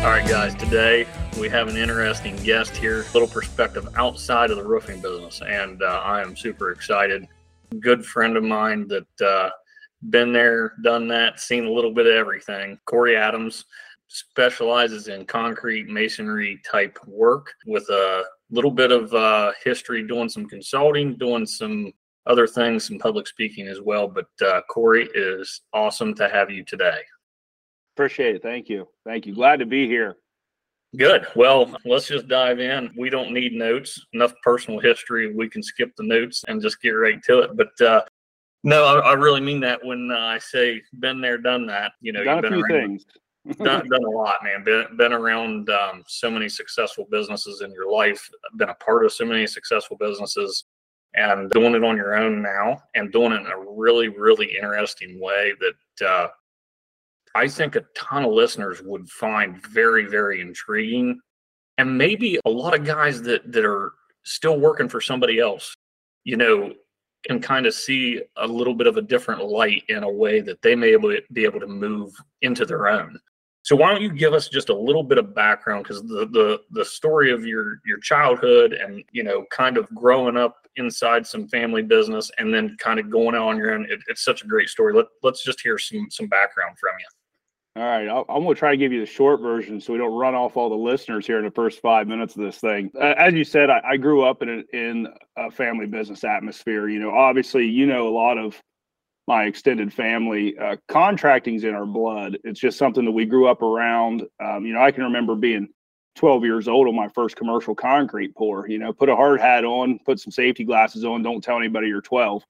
All right, guys, today we have an interesting guest here, a little perspective outside of the roofing business, and uh, I am super excited. Good friend of mine that uh, been there, done that, seen a little bit of everything. Corey Adams specializes in concrete masonry type work with a little bit of uh, history doing some consulting, doing some other things, some public speaking as well. But uh, Corey is awesome to have you today. Appreciate it. Thank you. Thank you. Glad to be here. Good. Well, let's just dive in. We don't need notes, enough personal history. We can skip the notes and just get right to it. But uh, no, I, I really mean that when uh, I say been there, done that. You know, Done you've a few around, things. done, done a lot, man. Been, been around um, so many successful businesses in your life, been a part of so many successful businesses, and doing it on your own now and doing it in a really, really interesting way that uh, I think a ton of listeners would find very, very intriguing. And maybe a lot of guys that, that are still working for somebody else, you know, can kind of see a little bit of a different light in a way that they may be able to move into their own. So why don't you give us just a little bit of background because the, the the story of your your childhood and you know kind of growing up inside some family business and then kind of going out on your own it, it's such a great story. Let, let's just hear some some background from you. All right. I'm going to try to give you the short version so we don't run off all the listeners here in the first five minutes of this thing. As you said, I, I grew up in a, in a family business atmosphere. You know, obviously, you know, a lot of my extended family, uh, contracting's in our blood. It's just something that we grew up around. Um, you know, I can remember being 12 years old on my first commercial concrete pour. You know, put a hard hat on, put some safety glasses on, don't tell anybody you're 12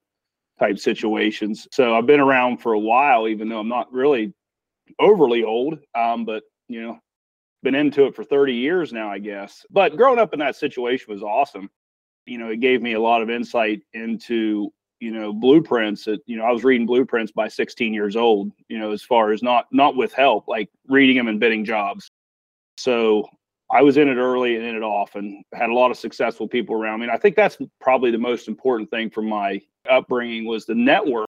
type situations. So I've been around for a while, even though I'm not really overly old. Um, but you know, been into it for 30 years now, I guess. But growing up in that situation was awesome. You know, it gave me a lot of insight into you know blueprints that you know i was reading blueprints by 16 years old you know as far as not not with help like reading them and bidding jobs so i was in it early and in it often had a lot of successful people around me and i think that's probably the most important thing from my upbringing was the network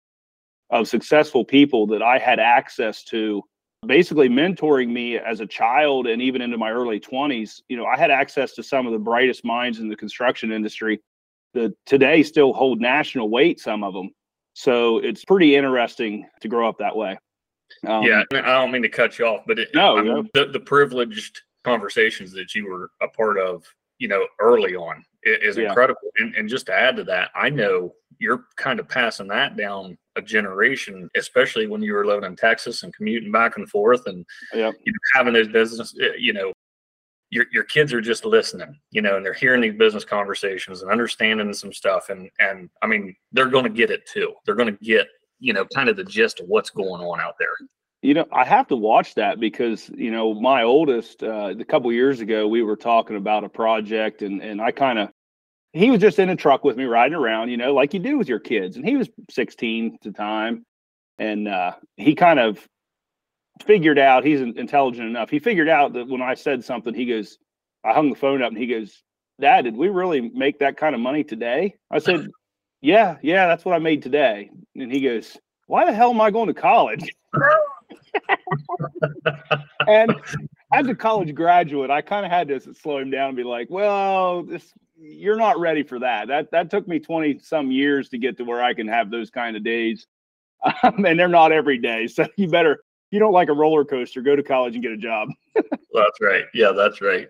of successful people that i had access to basically mentoring me as a child and even into my early 20s you know i had access to some of the brightest minds in the construction industry that today still hold national weight, some of them. So it's pretty interesting to grow up that way. Um, yeah, I don't mean to cut you off, but it, no, mean, the, the privileged conversations that you were a part of, you know, early on is yeah. incredible. And, and just to add to that, I know you're kind of passing that down a generation, especially when you were living in Texas and commuting back and forth and yep. you know, having those business, you know, your your kids are just listening, you know, and they're hearing these business conversations and understanding some stuff. And and I mean, they're going to get it too. They're going to get you know kind of the gist of what's going on out there. You know, I have to watch that because you know my oldest uh, a couple years ago we were talking about a project and and I kind of he was just in a truck with me riding around, you know, like you do with your kids, and he was 16 at the time, and uh, he kind of figured out he's intelligent enough. He figured out that when I said something, he goes, I hung the phone up and he goes, Dad, did we really make that kind of money today? I said, Yeah, yeah, that's what I made today. And he goes, Why the hell am I going to college? and as a college graduate, I kind of had to slow him down and be like, Well, this you're not ready for that. That that took me 20 some years to get to where I can have those kind of days. Um, and they're not every day. So you better you don't like a roller coaster, go to college and get a job. that's right. Yeah, that's right.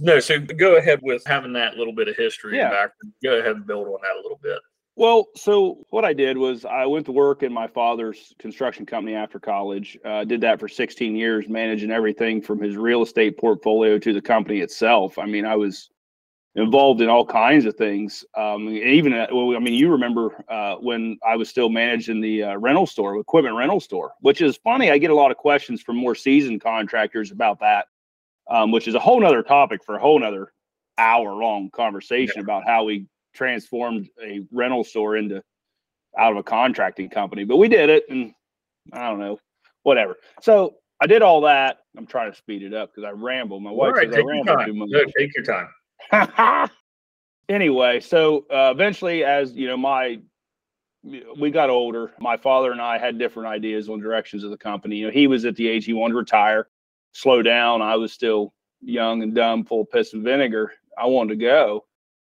No, so go ahead with having that little bit of history yeah. back. Go ahead and build on that a little bit. Well, so what I did was I went to work in my father's construction company after college. Uh, did that for 16 years, managing everything from his real estate portfolio to the company itself. I mean, I was involved in all kinds of things. Um, even uh, well, I mean, you remember uh, when I was still managing the uh, rental store, equipment rental store, which is funny. I get a lot of questions from more seasoned contractors about that, um, which is a whole nother topic for a whole nother hour long conversation yeah. about how we transformed a rental store into out of a contracting company. But we did it, and I don't know, whatever. So I did all that. I'm trying to speed it up because I ramble. My wife right, says I ramble too much. No, take your time. anyway, so uh, eventually, as you know, my we got older. My father and I had different ideas on directions of the company. You know, he was at the age he wanted to retire. slow down. I was still young and dumb, full of piss and vinegar. I wanted to go.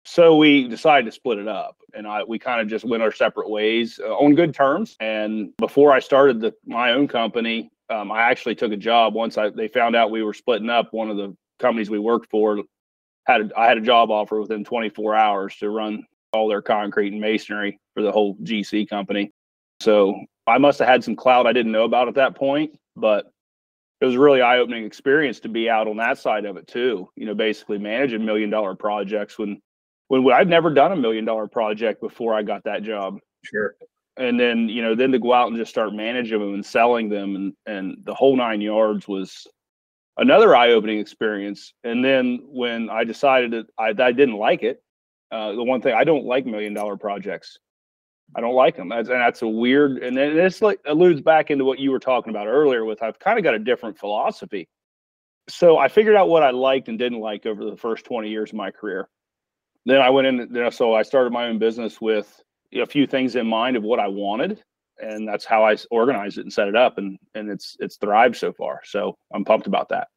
So we decided to split it up, and I we kind of just went our separate ways uh, on good terms. And before I started the, my own company, um, I actually took a job once I they found out we were splitting up. One of the companies we worked for had a, I had a job offer within 24 hours to run all their concrete and masonry for the whole GC company. So I must have had some clout I didn't know about at that point, but it was a really eye-opening experience to be out on that side of it too. You know, basically managing million dollar projects when when I've never done a million dollar project before I got that job. Sure. And then, you know, then to go out and just start managing them and selling them and and the whole nine yards was another eye-opening experience. And then when I decided that I, I didn't like it, uh, the one thing I don't like million dollar projects. I don't like them. That's, and that's a weird, and then this like alludes back into what you were talking about earlier with I've kind of got a different philosophy. So I figured out what I liked and didn't like over the first 20 years of my career. Then I went in, you know, so I started my own business with a few things in mind of what I wanted. And that's how I organized it and set it up. And, and it's, it's thrived so far. So I'm pumped about that.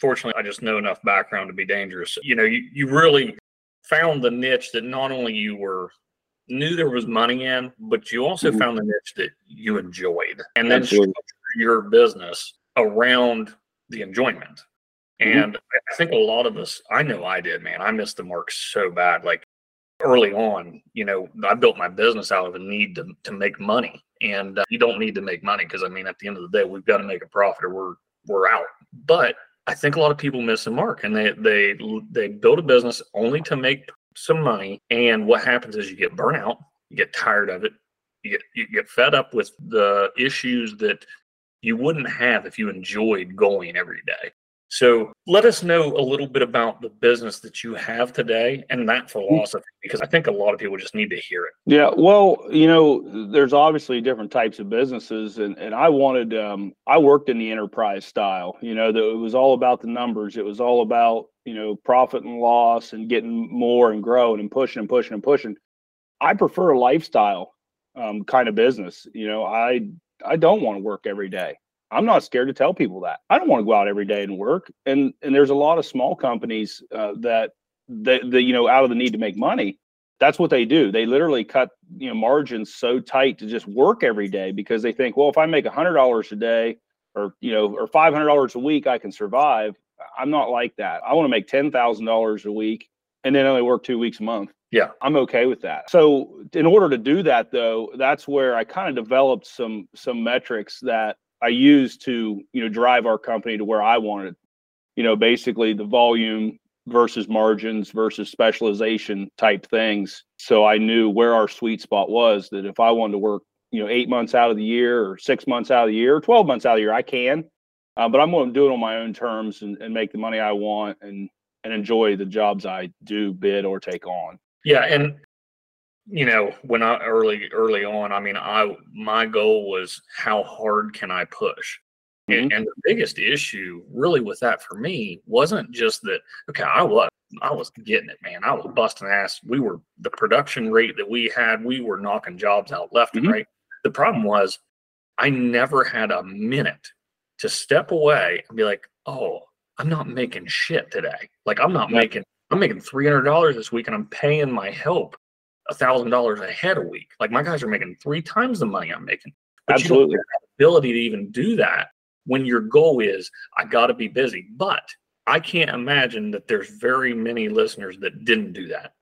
Fortunately, I just know enough background to be dangerous. You know, you, you really found the niche that not only you were knew there was money in, but you also mm-hmm. found the niche that you enjoyed, and then your business around the enjoyment. Mm-hmm. And I think a lot of us, I know I did, man. I missed the mark so bad. Like early on, you know, I built my business out of a need to, to make money. And uh, you don't need to make money because I mean, at the end of the day, we've got to make a profit or we're we're out. But I think a lot of people miss the mark and they they they build a business only to make some money. And what happens is you get burnout, you get tired of it, you get you get fed up with the issues that you wouldn't have if you enjoyed going every day. So let us know a little bit about the business that you have today and that philosophy, because I think a lot of people just need to hear it. Yeah, well, you know, there's obviously different types of businesses, and and I wanted, um, I worked in the enterprise style. You know, it was all about the numbers. It was all about you know profit and loss and getting more and growing and pushing and pushing and pushing. I prefer a lifestyle um, kind of business. You know, I I don't want to work every day. I'm not scared to tell people that. I don't want to go out every day and work. And and there's a lot of small companies uh, that that the you know out of the need to make money. That's what they do. They literally cut you know margins so tight to just work every day because they think, well, if I make a hundred dollars a day or you know or five hundred dollars a week, I can survive. I'm not like that. I want to make ten thousand dollars a week and then only work two weeks a month. Yeah. I'm okay with that. So in order to do that though, that's where I kind of developed some some metrics that I used to, you know, drive our company to where I wanted. You know, basically the volume versus margins versus specialization type things. So I knew where our sweet spot was that if I wanted to work, you know, eight months out of the year or six months out of the year, or 12 months out of the year, I can. Uh, but I'm going to do it on my own terms and, and make the money I want and and enjoy the jobs I do bid or take on. Yeah, and you know when i early early on i mean i my goal was how hard can i push? Mm-hmm. and, and, the biggest issue really with that for me wasn't just that okay i was i was getting it man. I was busting ass. We were the production rate that we had we were knocking jobs out left mm-hmm. and right. The problem was i never had a minute to step away and be like oh i'm not making shit today. Like i'm not making i'm making $300 this week and i'm paying my help a thousand dollars a head a week. Like my guys are making three times the money I'm making. But Absolutely. ability to even do that when your goal is I got to be busy. But I can't imagine that there's very many listeners that didn't do that.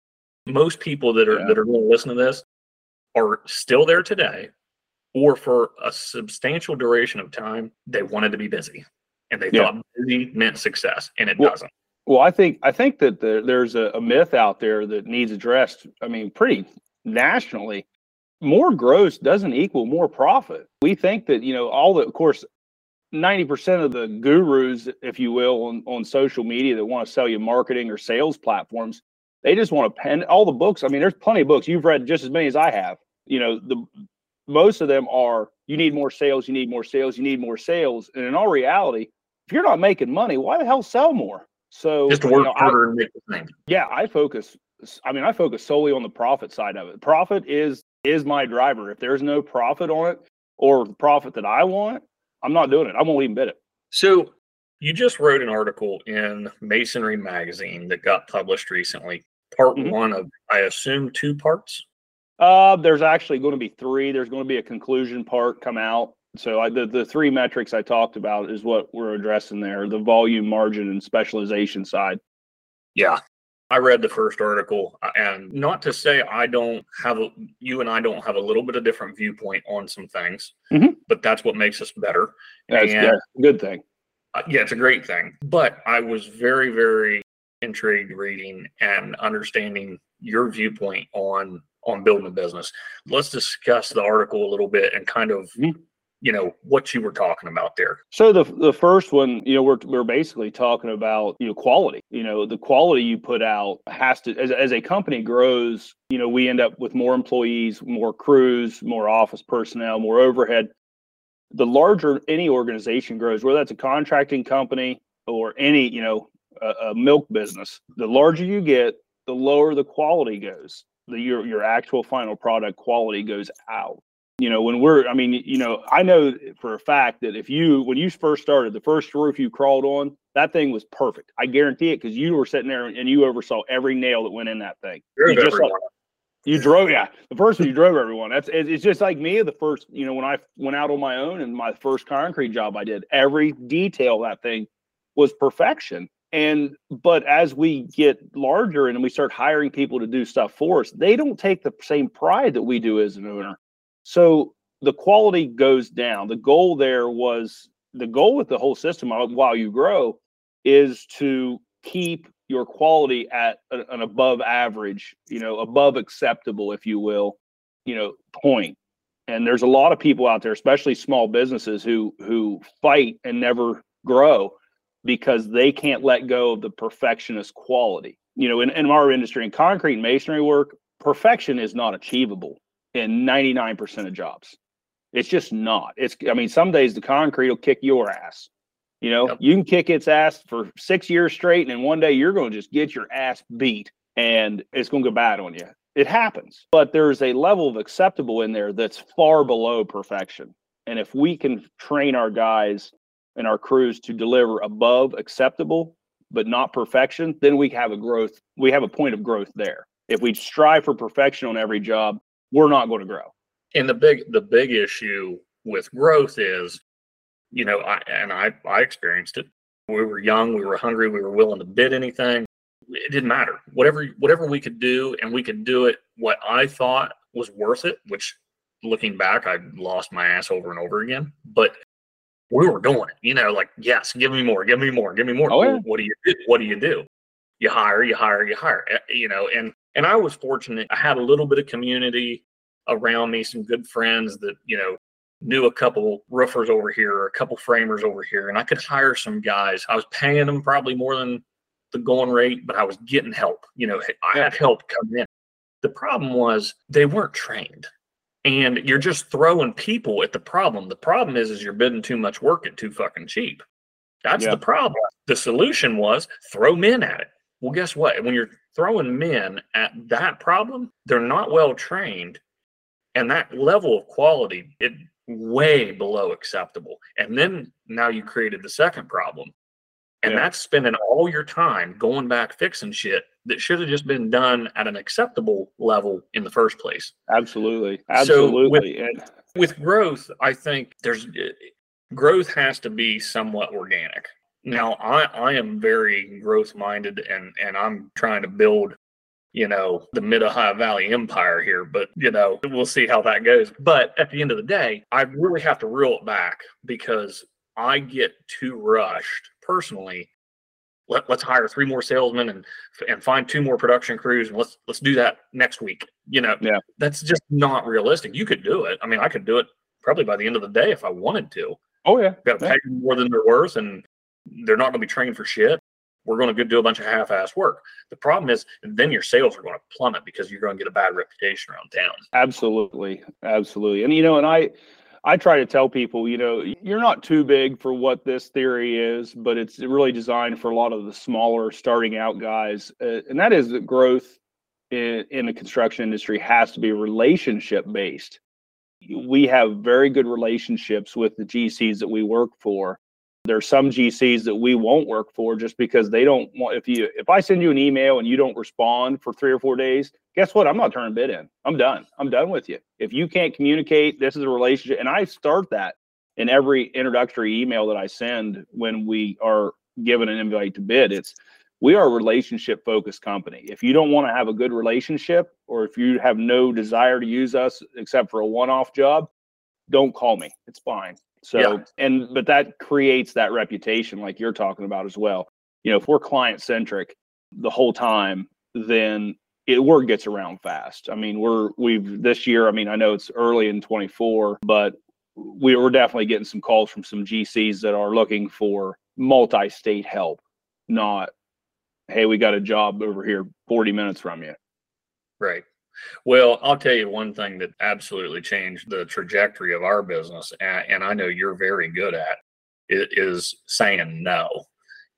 Most people that are yeah. that are going to listen to this are still there today, or for a substantial duration of time, they wanted to be busy, and they yeah. thought busy meant success, and it well, doesn't. Well, I think I think that the, there's a, a myth out there that needs addressed. I mean, pretty nationally. More gross doesn't equal more profit. We think that you know all the, of course, ninety percent of the gurus, if you will, on, on social media that want to sell you marketing or sales platforms, they just want to pen all the books. I mean, there's plenty of books. You've read just as many as I have. You know, the most of them are you need more sales, you need more sales, you need more sales. And in all reality, if you're not making money, why the hell sell more? So just work you know, harder I, and make the same. Yeah, I focus. I mean, I focus solely on the profit side of it. Profit is is my driver. If there's no profit on it or the profit that I want, I'm not doing it. I won't even bid it. So You just wrote an article in Masonry Magazine that got published recently. Part Mhm. one of, I assume, two parts. Uh, there's actually going to be three. There's going to be a conclusion part come out. So I, the the three metrics I talked about is what we're addressing there: the volume, margin, and specialization side. Yeah. I read the first article, uh, and not to say I don't have a, you and I don't have a little bit of different viewpoint on some things, Mhm. but that's what makes us better. That's And- yeah, good thing. Uh, yeah, it's a great thing. But I was very, very intrigued reading and understanding your viewpoint on on building a business. Let's discuss the article a little bit and kind of, Mhm. You know, what you were talking about there. So the the first one, you know, we're we're basically talking about you know quality. You know, the quality you put out has to as as a company grows. You know, we end up with more employees, more crews, more office personnel, more overhead. The larger any organization grows, whether that's a contracting company or any you know a, a milk business, the larger you get, the lower the quality goes. The your your actual final product quality goes out you know when we're i mean you know i know for a fact that if you when you first started the first roof you crawled on that thing was perfect. I guarantee it because you were sitting there and you oversaw every nail that went in that thing. You just saw- you drove yeah. The first one you drove everyone. That's it's just like me the first you know when i went out on my own and my first concrete job i did every detail of that thing was perfection. And but as we get larger and we start hiring people to do stuff for us they don't take the same pride that we do as an owner so the quality goes down. The goal there was the goal with the whole system while you grow is to keep your quality at an above average you know above acceptable if you will you know point. point. And there's a lot of people out there especially small businesses who who fight and never grow because they can't let go of the perfectionist quality. You know in, in our industry in concrete and masonry work perfection is not achievable in 99% of jobs. It's just not. It's i mean some days the concrete will kick your ass. You know Yep. you can kick its ass for six years straight and then one day you're going to just get your ass beat and it's going to go bad on you. It happens but there's a level of acceptable in there that's far below perfection. And if we can train our guys and our crews to deliver above acceptable but not perfection then we have a growth we have a point of growth there. If we strive for perfection on every job we're not going to grow And the big the big issue with growth is, you know, I and I I experienced it. We were young, we were hungry, we were willing to bid anything. It didn't matter. Whatever whatever we could do, and we could do it what I thought was worth it, which looking back, I lost my ass over and over again. But we were doing it, you know, like, yes, give me more, give me more, give me more. Oh, yeah. What do you do? What do you do? You hire, you hire, you hire. eh, You know, and and I was fortunate. I had a little bit of community around me, some good friends that, you know, knew a couple roofers over here or a couple framers over here, and I could hire some guys. I was paying them probably more than the going rate, but I was getting help. You know, I had help coming in. The problem was they weren't trained. And you're just throwing people at the problem. The problem is is you're bidding too much work at too fucking cheap. That's Yeah. the problem. The solution was throw men at it. Well, guess what? When you're throwing men at that problem, they're not well trained and that level of quality it way below acceptable and then now you created the second problem and Yeah. that's spending all your time going back fixing shit that should have just been done at an acceptable level in the first place Absolutely. So with- Absolutely. and with growth i think there's eh, growth has to be somewhat organic now i i am very growth minded and and i'm trying to build you know the mid ohio valley empire here but you know we'll see how that goes but at the end of the day i really have to reel it back because i get too rushed personally Let, let's hire three more salesmen and and find two more production crews and let's let's do that next week you know Yeah. that's just not realistic you could do it i mean i could do it probably by the end of the day if i wanted to oh yeah. got to Yeah. pay more than they're worth and they're not going to be trained for shit we're going to do a bunch of half-ass work the problem is then your sales are going to plummet because you're going to get a bad reputation around town Absolutely. Absolutely. And you know, and I I try to tell people, you know, you're not too big for what this theory is, but it's really designed for a lot of the smaller starting out guys. Uh, and that is that growth in, in the construction industry has to be relationship based. We have very good relationships with the GCs that we work for. There's some GCs that we won't work for just because they don't want if you if I send you an email and you don't respond for 3 or 4 days, guess what? I'm not turning bid in. I'm done. I'm done with you. If you can't communicate, this is a relationship and I start that in every introductory email that I send when we are given an invite to bid. It's we are a relationship focused company. If you don't want to have a good relationship or if you have no desire to use us except for a one off job, don't call me. It's fine. So, yeah. and but that creates that reputation like you're talking about as well. You know, if we're client centric the whole time, then it word gets around fast. I mean, we're we've this year, I mean, I know it's early in 24, but we were definitely getting some calls from some GCs that are looking for multi-state help, not hey, we got a job over here 40 minutes from you. Right. Well, I'll tell you one thing that absolutely changed the trajectory of our business, and, I know you're very good at it, is saying no.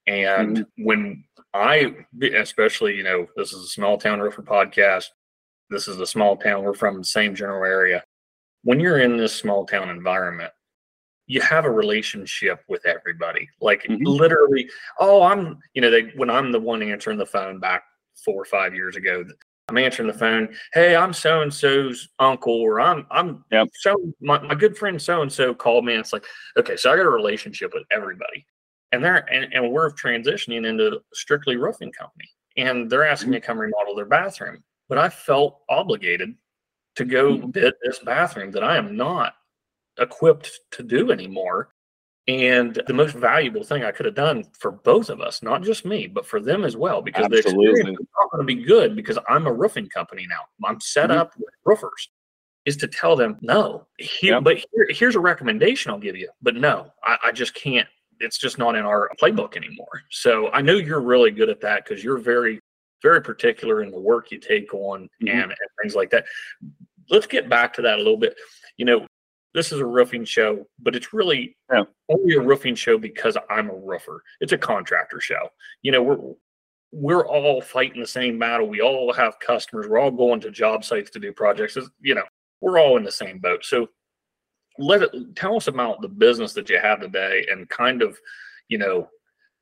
And mm-hmm. when I, especially, you know, this is a small town roofer podcast. This is a small town. We're from the same general area. When you're in this small town environment, you have a relationship with everybody. Like mm-hmm. literally, oh, I'm, you know, they when I'm the one answering the phone back four or five years ago, I'm answering the phone. Hey, I'm so and so's uncle, or I'm I'm yep. so my, my good friend so and so called me. And it's like, okay, so I got a relationship with everybody, and they're and, and we're transitioning into strictly roofing company, and they're asking mm-hmm. me to come remodel their bathroom, but I felt obligated to go mm-hmm. bid this bathroom that I am not equipped to do anymore. And the most valuable thing I could have done for both of us, not just me, but for them as well, because Absolutely. the experience is not going to be good because I'm a roofing company now. I'm set mm-hmm. up with roofers, is to tell them no. Here, yep. But here, here's a recommendation I'll give you, but no, I, I just can't. It's just not in our playbook anymore. So I know you're really good at that because you're very, very particular in the work you take on mm-hmm. and, and things like that. Let's get back to that a little bit. You know, this is a roofing show, but it's really yeah. only a roofing show because I'm a roofer. It's a contractor show. You know, we're we're all fighting the same battle. We all have customers. We're all going to job sites to do projects. It's, you know, we're all in the same boat. So let it tell us about the business that you have today and kind of, you know,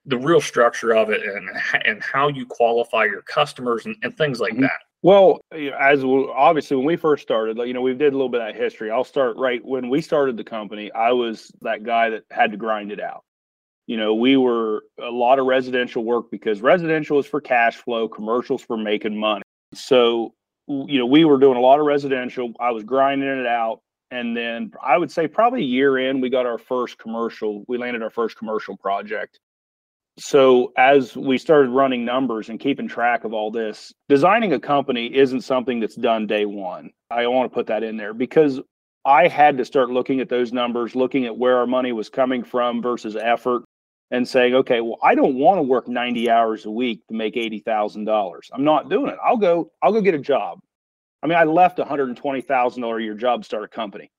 the real structure of it and and how you qualify your customers and, and things like mm-hmm. that. Well, as we, obviously when we first started, you know, we did a little bit of history. I'll start right when we started the company. I was that guy that had to grind it out. You know, we were a lot of residential work because residential is for cash flow, commercials for making money. So, you know, we were doing a lot of residential. I was grinding it out. And then I would say probably a year in, we got our first commercial. We landed our first commercial project so as we started running numbers and keeping track of all this designing a company isn't something that's done day one. I want to put that in there because i had to start looking at those numbers looking at where our money was coming from versus effort and saying okay well i don't want to work 90 hours a week to make $80000 i'm not doing it. I'll go i'll go get a job. I mean i left a $120000 a year job to start a company.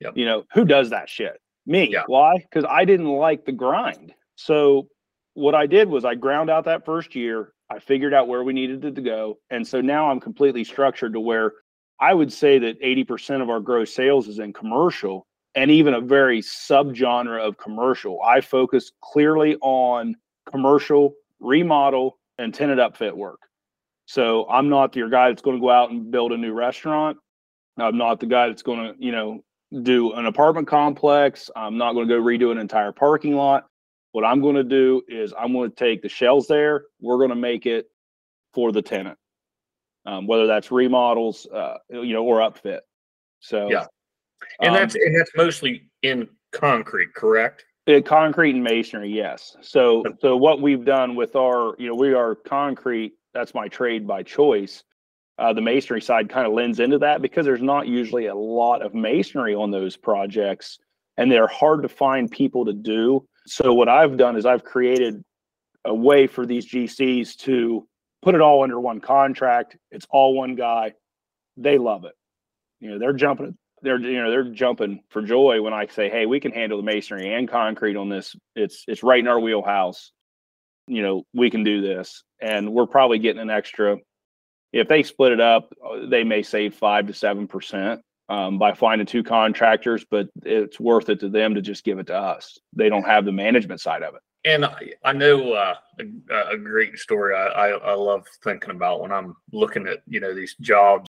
Yep. you know who does that shit? Me. Yeah. why? Because i didn't like the grind. So what I did was I ground out that first year. I figured out where we needed it to go. And so now I'm completely structured to where I would say that 80% of our gross sales is in commercial and even a very subgenre of commercial. I focus clearly on commercial, remodel, and tenant upfit work. So I'm not your guy that's going to go out and build a new restaurant. I'm not the guy that's going to, you know, do an apartment complex. I'm not going to go redo an entire parking lot. What I'm going to do is I'm going to take the shells there. We're going to make it for the tenant, um, whether that's remodels, uh, you know, or upfit. So yeah, and um, that's and that's mostly in concrete, correct? In concrete and masonry, yes. So so what we've done with our, you know, we are concrete. That's my trade by choice. Uh, the masonry side kind of lends into that because there's not usually a lot of masonry on those projects, and they're hard to find people to do. So what I've done is I've created a way for these GCs to put it all under one contract. It's all one guy. They love it. You know, they're jumping they're you know they're jumping for joy when I say, "Hey, we can handle the masonry and concrete on this. It's it's right in our wheelhouse. You know, we can do this." And we're probably getting an extra if they split it up, uh, they may save 5 to 7% um, by finding two contractors, but it's worth it to them to just give it to us. They don't have the management side of it. And I, I know uh, a, a, great story I, I, I love thinking about when I'm looking at you know these jobs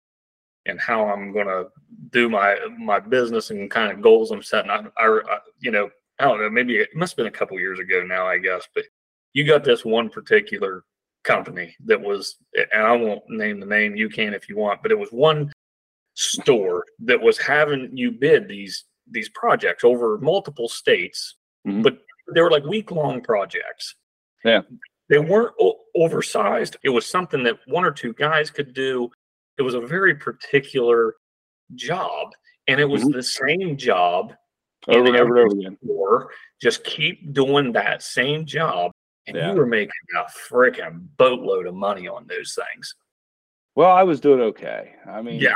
and how I'm going to do my my business and kind of goals I'm setting. I, I, you know I don't know maybe it must have been a couple years ago now I guess, but you got this one particular company that was and I won't name the name you can if you want, but it was one store that was having you bid these these projects over multiple states, mm-hmm. but they were like week long projects. Yeah. They weren't o- oversized. It was something that one or two guys could do. It was a very particular job, and it was mm-hmm. the same job over and over, and over again. Or just keep doing that same job, and yeah. you were making a freaking boatload of money on those things. Well, I was doing okay. I mean, yeah,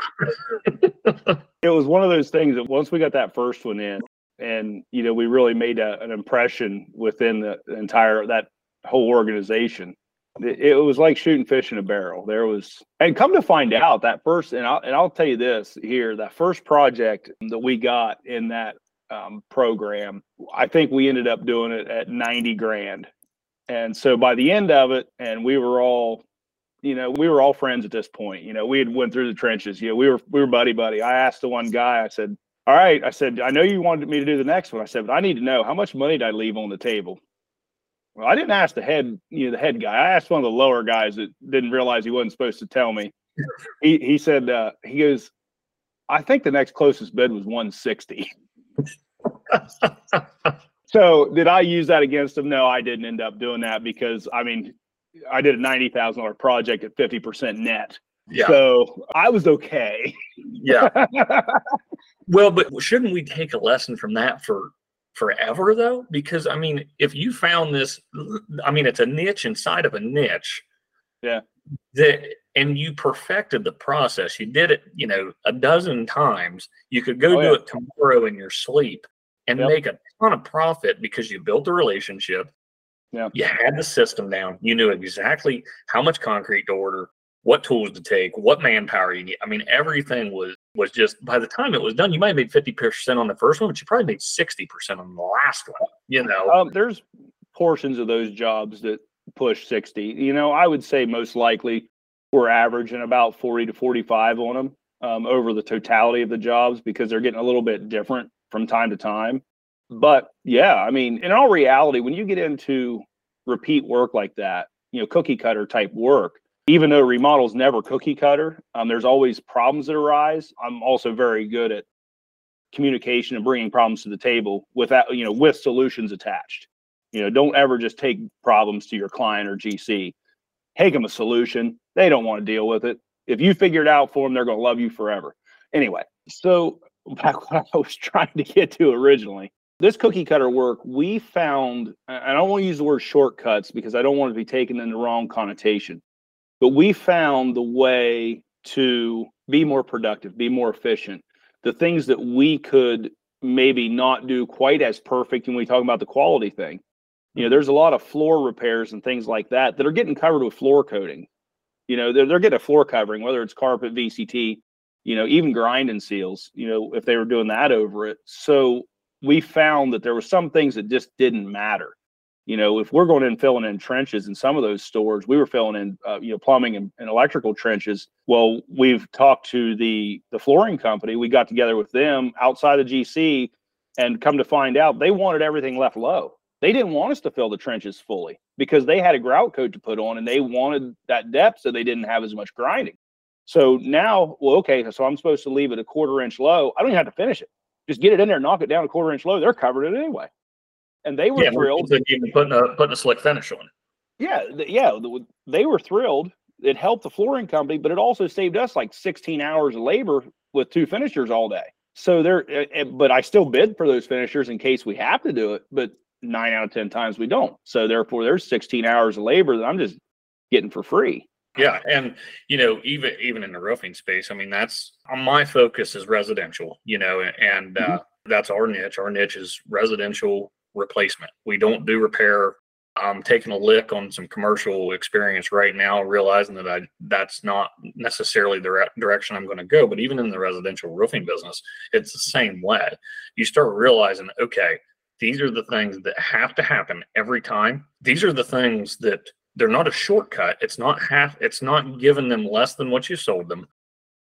it was one of those things that once we got that first one in, and you know, we really made a, an impression within the entire that whole organization. It, it, was like shooting fish in a barrel. There was, and come to find out, that first, and I'll and I'll tell you this here, that first project that we got in that um, program, I think we ended up doing it at ninety grand. And so by the end of it, and we were all you know, we were all friends at this point. You know, we had went through the trenches. You know, we were we were buddy buddy. I asked the one guy. I said, "All right," I said, "I know you wanted me to do the next one." I said, "But I need to know how much money did I leave on the table." Well, I didn't ask the head, you know, the head guy. I asked one of the lower guys that didn't realize he wasn't supposed to tell me. He he said uh, he goes, "I think the next closest bid was 160." so did I use that against him? No, I didn't end up doing that because I mean I did a ninety thousand dollar project at fifty percent net. Yeah. So I was okay. yeah. well, but shouldn't we take a lesson from that for forever though? Because I mean, if you found this, I mean, it's a niche inside of a niche. Yeah. That and you perfected the process. You did it, you know, a dozen times. You could go oh, do yeah. it tomorrow in your sleep and yep. make a ton of profit because you built a relationship yeah. You had the system down. You knew exactly how much concrete to order, what tools to take, what manpower you need. I mean, everything was was just by the time it was done, you might have made 50% on the first one, but you probably made 60% on the last one. You know. Um, there's portions of those jobs that push 60. You know, I would say most likely we're averaging about 40 to 45 on them um, over the totality of the jobs because they're getting a little bit different from time to time. But yeah, I mean, in all reality, when you get into repeat work like that, you know, cookie cutter type work, even though remodel's never cookie cutter, um, there's always problems that arise. I'm also very good at communication and bringing problems to the table without, you know, with solutions attached. You know, don't ever just take problems to your client or GC. Take them a solution. They don't want to deal with it. If you figure it out for them, they're going to love you forever. Anyway, so back what I was trying to get to originally this cookie cutter work, we found, I don't want to use the word shortcuts because I don't want to be taken in the wrong connotation, but we found the way to be more productive, be more efficient. The things that we could maybe not do quite as perfect when we talk about the quality thing. You know, mm-hmm. there's a lot of floor repairs and things like that that are getting covered with floor coating. You know, they're, they're getting a floor covering, whether it's carpet, VCT, you know, even grinding seals, you know, if they were doing that over it. So we found that there were some things that just didn't matter. You know, if we're going in filling in trenches in some of those stores, we were filling in, uh, you know, plumbing and, and, electrical trenches. Well, we've talked to the the flooring company. We got together with them outside of GC, and come to find out, they wanted everything left low. They didn't want us to fill the trenches fully because they had a grout coat to put on, and they wanted that depth so they didn't have as much grinding. So now, well, okay, so I'm supposed to leave it a quarter inch low. I don't even have to finish it just get it in there, knock it down a quarter inch low. They're covered it anyway, and they were yeah, thrilled. Even putting a putting a slick finish on. Yeah, yeah, they were thrilled. It helped the flooring company, but it also saved us like 16 hours of labor with two finishers all day. So there, eh, eh, but I still bid for those finishers in case we have to do it. But nine out of ten times we don't. So therefore, there's 16 hours of labor that I'm just getting for free. Yeah, and you know, even even in the roofing space, I mean, that's uh, my focus is residential. You know, and mm-hmm. uh, that's our niche. Our niche is residential replacement. We don't do repair. I'm taking a lick on some commercial experience right now, realizing that I that's not necessarily the re- direction I'm going to go. But even in the residential roofing business, it's the same way. You start realizing, okay, these are the things that have to happen every time. These are the things that they're not a shortcut. It's not half. It's not giving them less than what you sold them,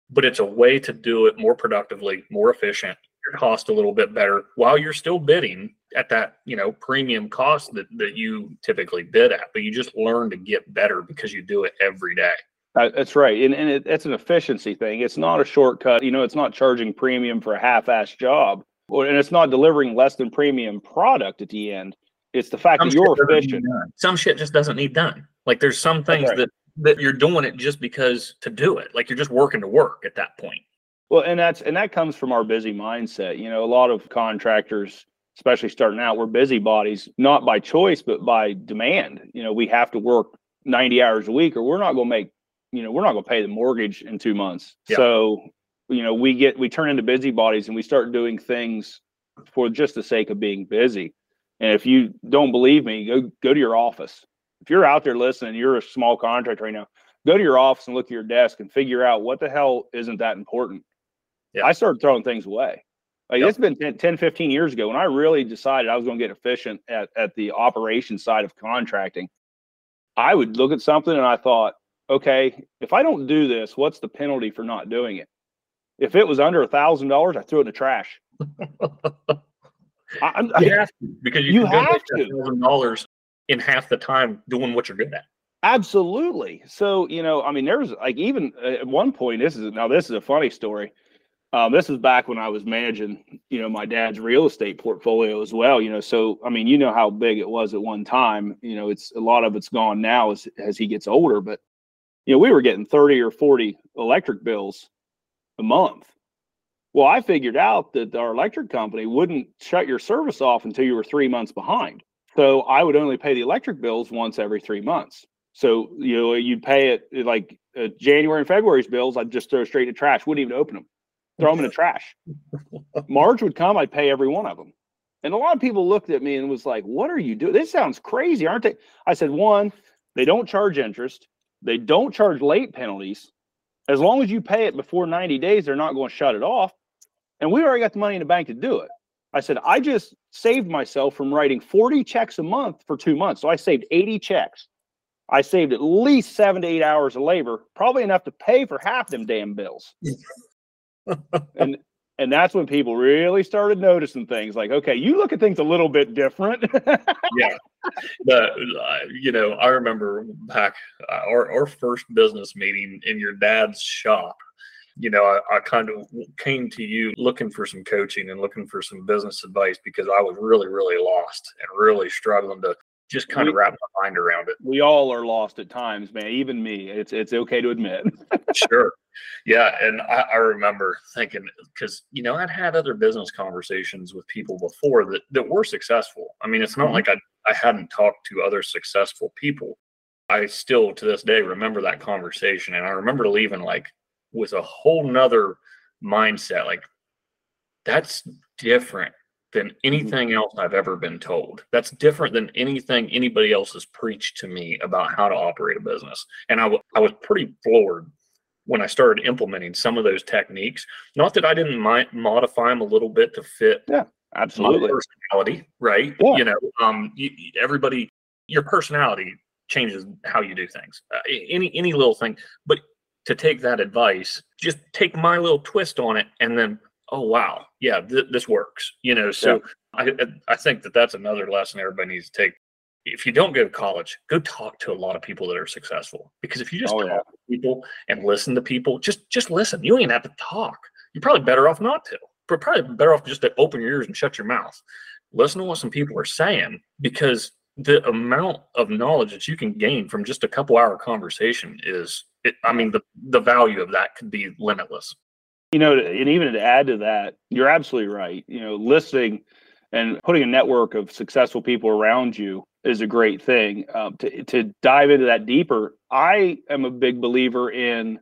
but it's a way to do it more productively, more efficient, your cost a little bit better while you're still bidding at that you know premium cost that, that you typically bid at but you just learn to get better because you do it every day uh, that's right and, and it, it's an efficiency thing it's not a shortcut you know it's not charging premium for a half-ass job and it's not delivering less than premium product at the end it's the fact some that you're efficient some shit just doesn't need done like there's some things right. that that you're doing it just because to do it like you're just working to work at that point well, and that's and that comes from our busy mindset. You know, a lot of contractors, especially starting out, we're busybodies, not by choice, but by demand. You know, we have to work 90 hours a week or we're not going to make, you know, we're not going to pay the mortgage in two months. Yeah. So, you know, we get we turn into busybodies and we start doing things for just the sake of being busy. And if you don't believe me, go go to your office. If you're out there listening, you're a small contractor right now, go to your office and look at your desk and figure out what the hell isn't that important yeah. I started throwing things away. Like yep. it's been 10, 10, 15 years ago when I really decided I was going to get efficient at, at the operation side of contracting. I would look at something and I thought, okay, if I don't do this, what's the penalty for not doing it? If it was under a thousand dollars, I threw it in the trash. I, you have to because you, you have thousand dollars in half the time doing what you're good at. Absolutely. So you know, I mean, there's like even at one point. This is now this is a funny story. Um, this is back when I was managing, you know, my dad's real estate portfolio as well. You know, so I mean, you know how big it was at one time. You know, it's a lot of it's gone now as as he gets older. But you know, we were getting thirty or forty electric bills a month. Well, I figured out that our electric company wouldn't shut your service off until you were three months behind. So I would only pay the electric bills once every three months. So you know, you'd pay it like uh, January and February's bills. I'd just throw straight to trash. Wouldn't even open them throw them in the trash. March would come, I'd pay every one of them. And a lot of people looked at me and was like, What are you doing? This sounds crazy, aren't they? I said, One, they don't charge interest, they don't charge late penalties. As long as you pay it before 90 days, they're not going to shut it off. And we already got the money in the bank to do it. I said, I just saved myself from writing 40 checks a month for two months. So I saved 80 checks. I saved at least seven to eight hours of labor, probably enough to pay for half them damn bills and and that's when people really started noticing things like okay you look at things a little bit different yeah but uh, you know i remember back uh, our, our first business meeting in your dad's shop you know I, I kind of came to you looking for some coaching and looking for some business advice because i was really really lost and really struggling to just kind we, of wrap my mind around it. We all are lost at times, man. Even me. It's it's okay to admit. sure. Yeah, and I, I remember thinking because you know I'd had other business conversations with people before that that were successful. I mean, it's not mm-hmm. like I I hadn't talked to other successful people. I still to this day remember that conversation, and I remember leaving like with a whole nother mindset. Like that's different than mm-hmm. anything else I've ever been told. That's different than anything anybody else has preached to me about how to operate a business. And I, w- I was pretty floored when I started implementing some of those techniques. Not that I didn't mi- modify them a little bit to fit yeah, absolutely. personality, right? Yeah. You know, um, you, everybody, your personality changes how you do things. Uh, any any little thing, but to take that advice, just take my little twist on it, and then oh wow, yeah, th- this works. You know, so yeah. I I think that that's another lesson everybody needs to take. If you don't go to college, go talk to a lot of people that are successful. Because if you just oh, talk yeah. to people and listen to people, just just listen. You don't have to talk. You're probably better off not to. But probably better off just to open your ears and shut your mouth. Listen to what some people are saying because the amount of knowledge that you can gain from just a couple hour conversation is it, i mean the the value of that could be limitless you know, and even to add to that, you're absolutely right. You know, listening and putting a network of successful people around you is a great thing. Um, to to dive into that deeper, I am a big believer in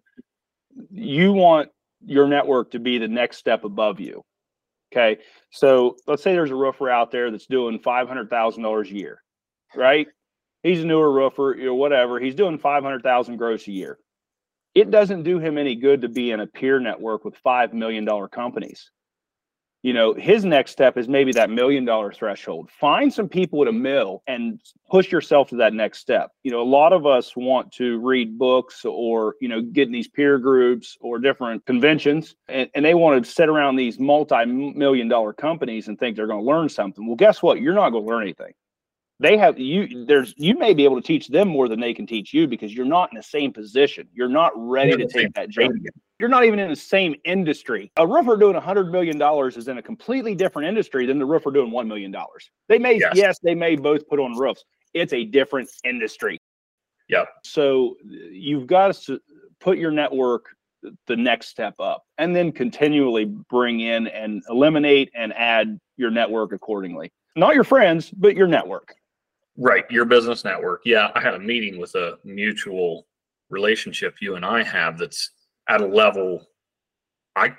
you want your network to be the next step above you. Okay, so let's say there's a roofer out there that's doing five hundred thousand dollars a year, right? He's a newer roofer, you know, whatever. He's doing 500,000 gross a year. It doesn't do him any good to be in a peer network with $5 million companies you know, his next step is maybe that million dollar threshold. Find some people at a mill and push yourself to that next step. You know, a lot of us want to read books or, you know, get in these peer groups or different conventions and, and they want to sit around these multi million dollar companies and think they're going to learn something. Well, guess what? You're not going to learn anything. They have you there's you may be able to teach them more than they can teach you because you're not in the same position. You're not ready to take that jump you're not even in the same industry. A roofer doing $100 million is in a completely different industry than the roofer doing $1 million. They may, yes, yes they may both put on roofs. It's a different industry. Yeah. So you've got to put your network the next step up and then continually bring in and eliminate and add your network accordingly. Not your friends, but your network. Right. Your business network. Yeah. I had a meeting with a mutual relationship you and I have that's at a level I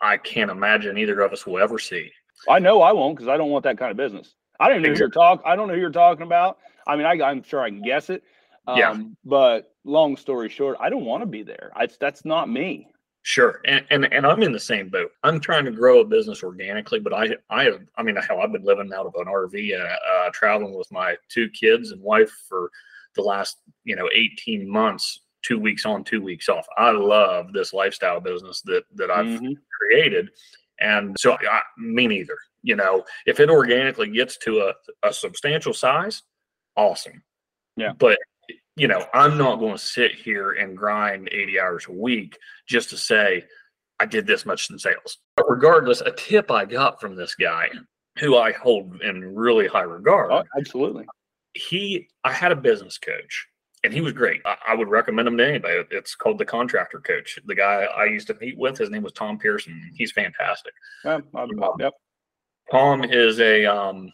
I can't imagine either of us will ever see. I know I won't because I don't want that kind of business. I don't know exactly. who you're talk. I don't know who you're talking about. I mean, I, I'm sure I can guess it. Um, yeah. But long story short, I don't want to be there. I, that's not me. Sure, and, and and I'm in the same boat. I'm trying to grow a business organically, but I I have I mean hell, I've been living out of an RV, uh, uh, traveling with my two kids and wife for the last you know 18 months two weeks on, two weeks off. I love this lifestyle business that that I've mm-hmm. created, and so I, me neither. You know, if it organically gets to a, a substantial size, awesome. Yeah. But you know, I'm not going to sit here and grind 80 hours a week just to say I did this much in sales. But regardless, a tip I got from this guy who I hold in really high regard. Oh, absolutely. He, I had a business coach and he was great. I, I, would recommend him to anybody. It's called the Contractor Coach. The guy I used to meet with, his name was Tom Pearson. He's fantastic. Yeah, um, yep. Tom is a um,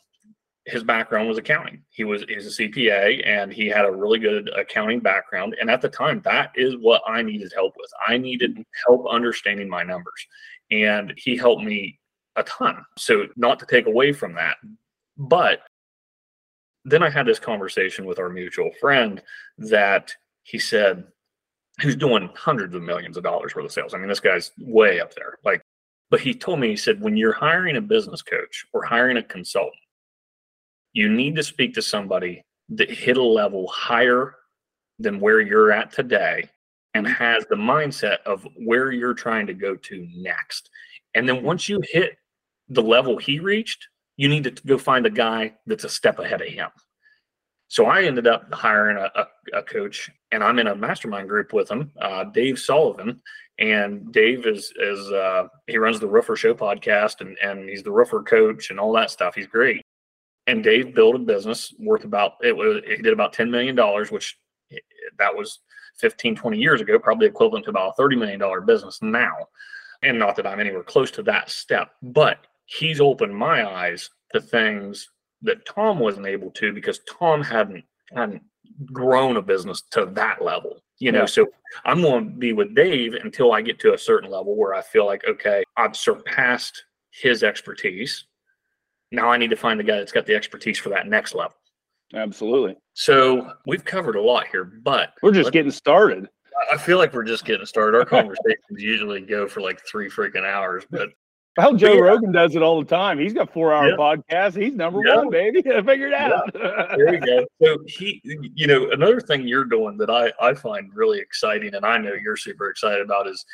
his background was accounting. He was he's a CPA and he had a really good accounting background. And at the time, that is what I needed help with. I needed help understanding my numbers, and he helped me a ton. So not to take away from that, but then I had this conversation with our mutual friend that he said, who's doing hundreds of millions of dollars worth of sales. I mean, this guy's way up there. Like, but he told me, he said, when you're hiring a business coach or hiring a consultant, you need to speak to somebody that hit a level higher than where you're at today and has the mindset of where you're trying to go to next. And then once you hit the level he reached, you need to go find a guy that's a step ahead of him. So I ended up hiring a, a, a coach, and I'm in a mastermind group with him, uh, Dave Sullivan. And Dave is is uh, he runs the Roofer Show podcast, and and he's the roofer coach and all that stuff. He's great. And Dave built a business worth about it was he did about ten million dollars, which eh, that was 15, 20 years ago, probably equivalent to about a $30 million business now. And not that I'm anywhere close to that step, but he's opened my eyes to things that Tom wasn't able to because Tom hadn't hadn't grown a business to that level. You know, yeah. so I'm going to be with Dave until I get to a certain level where I feel like, okay, I've surpassed his expertise. Now I need to find the guy that's got the expertise for that next level. Absolutely. So we've covered a lot here, but we're just getting started. I feel like we're just getting started. Our conversations usually go for like three freaking hours, but well, Joe yeah. Rogan does it all the time. He's got four hour yeah. podcasts. He's number yeah. one, baby. I figured out. there you go. So he, you know, another thing you're doing that I I find really exciting, and I know you're super excited about is,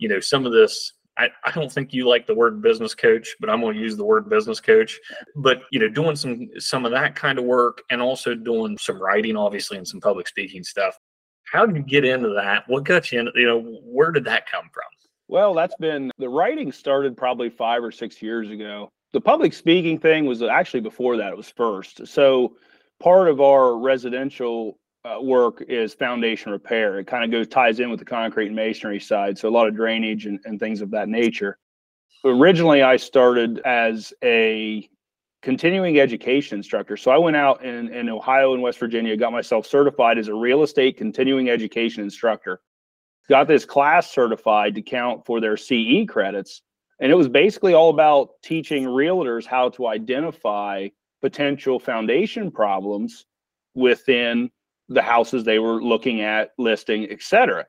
you know, some of this. I, I don't think you like the word business coach, but I'm going to use the word business coach. But you know, doing some some of that kind of work, and also doing some writing, obviously, and some public speaking stuff. How did you get into that? What got you in? You know, where did that come from? Well, that's been the writing started probably five or six years ago. The public speaking thing was actually before that, it was first. So, part of our residential uh, work is foundation repair. It kind of goes ties in with the concrete and masonry side. So, a lot of drainage and, and things of that nature. Originally, I started as a continuing education instructor. So I went out in, in Ohio and West Virginia, got myself certified as a real estate continuing education instructor got this class certified to count for their CE credits. And it was basically all about teaching realtors how to identify potential foundation problems within the houses they were looking at, listing, etc.